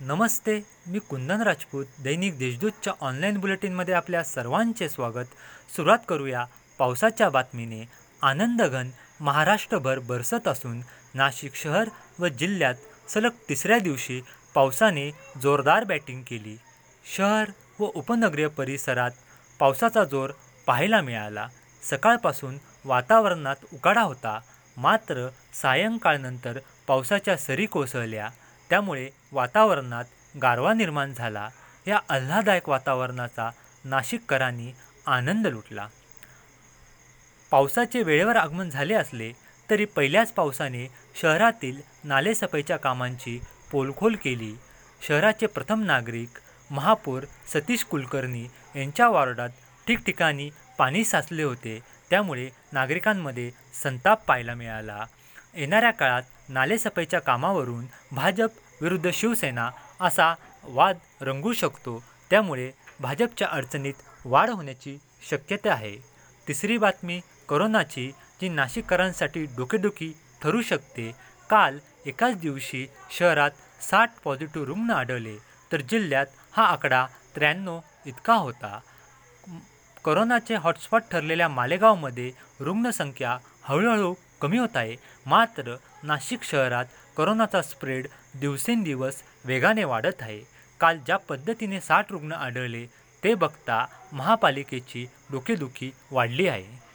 नमस्ते मी कुंदन राजपूत. दैनिक देशदूतच्या online बुलेटिनमध्ये आपल्या सर्वांचे स्वागत. सुरुवात करूया पावसाच्या बातमीने. आनंदघन महाराष्ट्रभर बरसत असून नाशिक शहर व जिल्ह्यात सलग तिसऱ्या दिवशी पावसाने जोरदार बॅटिंग केली. शहर व उपनगरीय परिसरात पावसाचा जोर पाहायला मिळाला. सकाळपासून वातावरणात उकाडा होता. मात्र सायंकाळनंतर पावसाच्या सरी कोसळल्या. त्यामुळे वातावरणात गारवा निर्माण झाला. या आल्हाददायक वातावरणाचा नाशिककरांनी आनंद लुटला. पावसाचे वेळेवर आगमन झाले असले तरी पहिल्याच पावसाने शहरातील नालेसफाईच्या कामांची पोलखोल केली. शहराचे प्रथम नागरिक महापौर सतीश कुलकर्णी यांच्या वॉर्डात ठिकठिकाणी पाणी साचले होते. त्यामुळे नागरिकांमध्ये संताप पाहायला मिळाला. येणाऱ्या काळात नालेसफाईच्या कामावरून भाजप विरुद्ध शिवसेना असा वाद रंगू शकतो. त्यामुळे भाजपच्या अडचणीत वाढ होण्याची शक्यता आहे. तिसरी बातमी करोनाची जी नाशिककरांसाठी डोकेदुखी ठरू शकते. काल एकाच दिवशी शहरात साठ पॉझिटिव्ह रुग्ण आढळले तर जिल्ह्यात हा आकडा त्र्याण्णव इतका होता. करोनाचे हॉटस्पॉट ठरलेल्या मालेगावमध्ये रुग्णसंख्या हळूहळू कमी होत आहे. मात्र नाशिक शहरात करोनाचा स्प्रेड दिवसेंदिवस वेगाने वाढत आहे. काल ज्या पद्धतीने साठ रुग्ण आढळले ते बघता महापालिकेची डोकेदुखी वाढली आहे.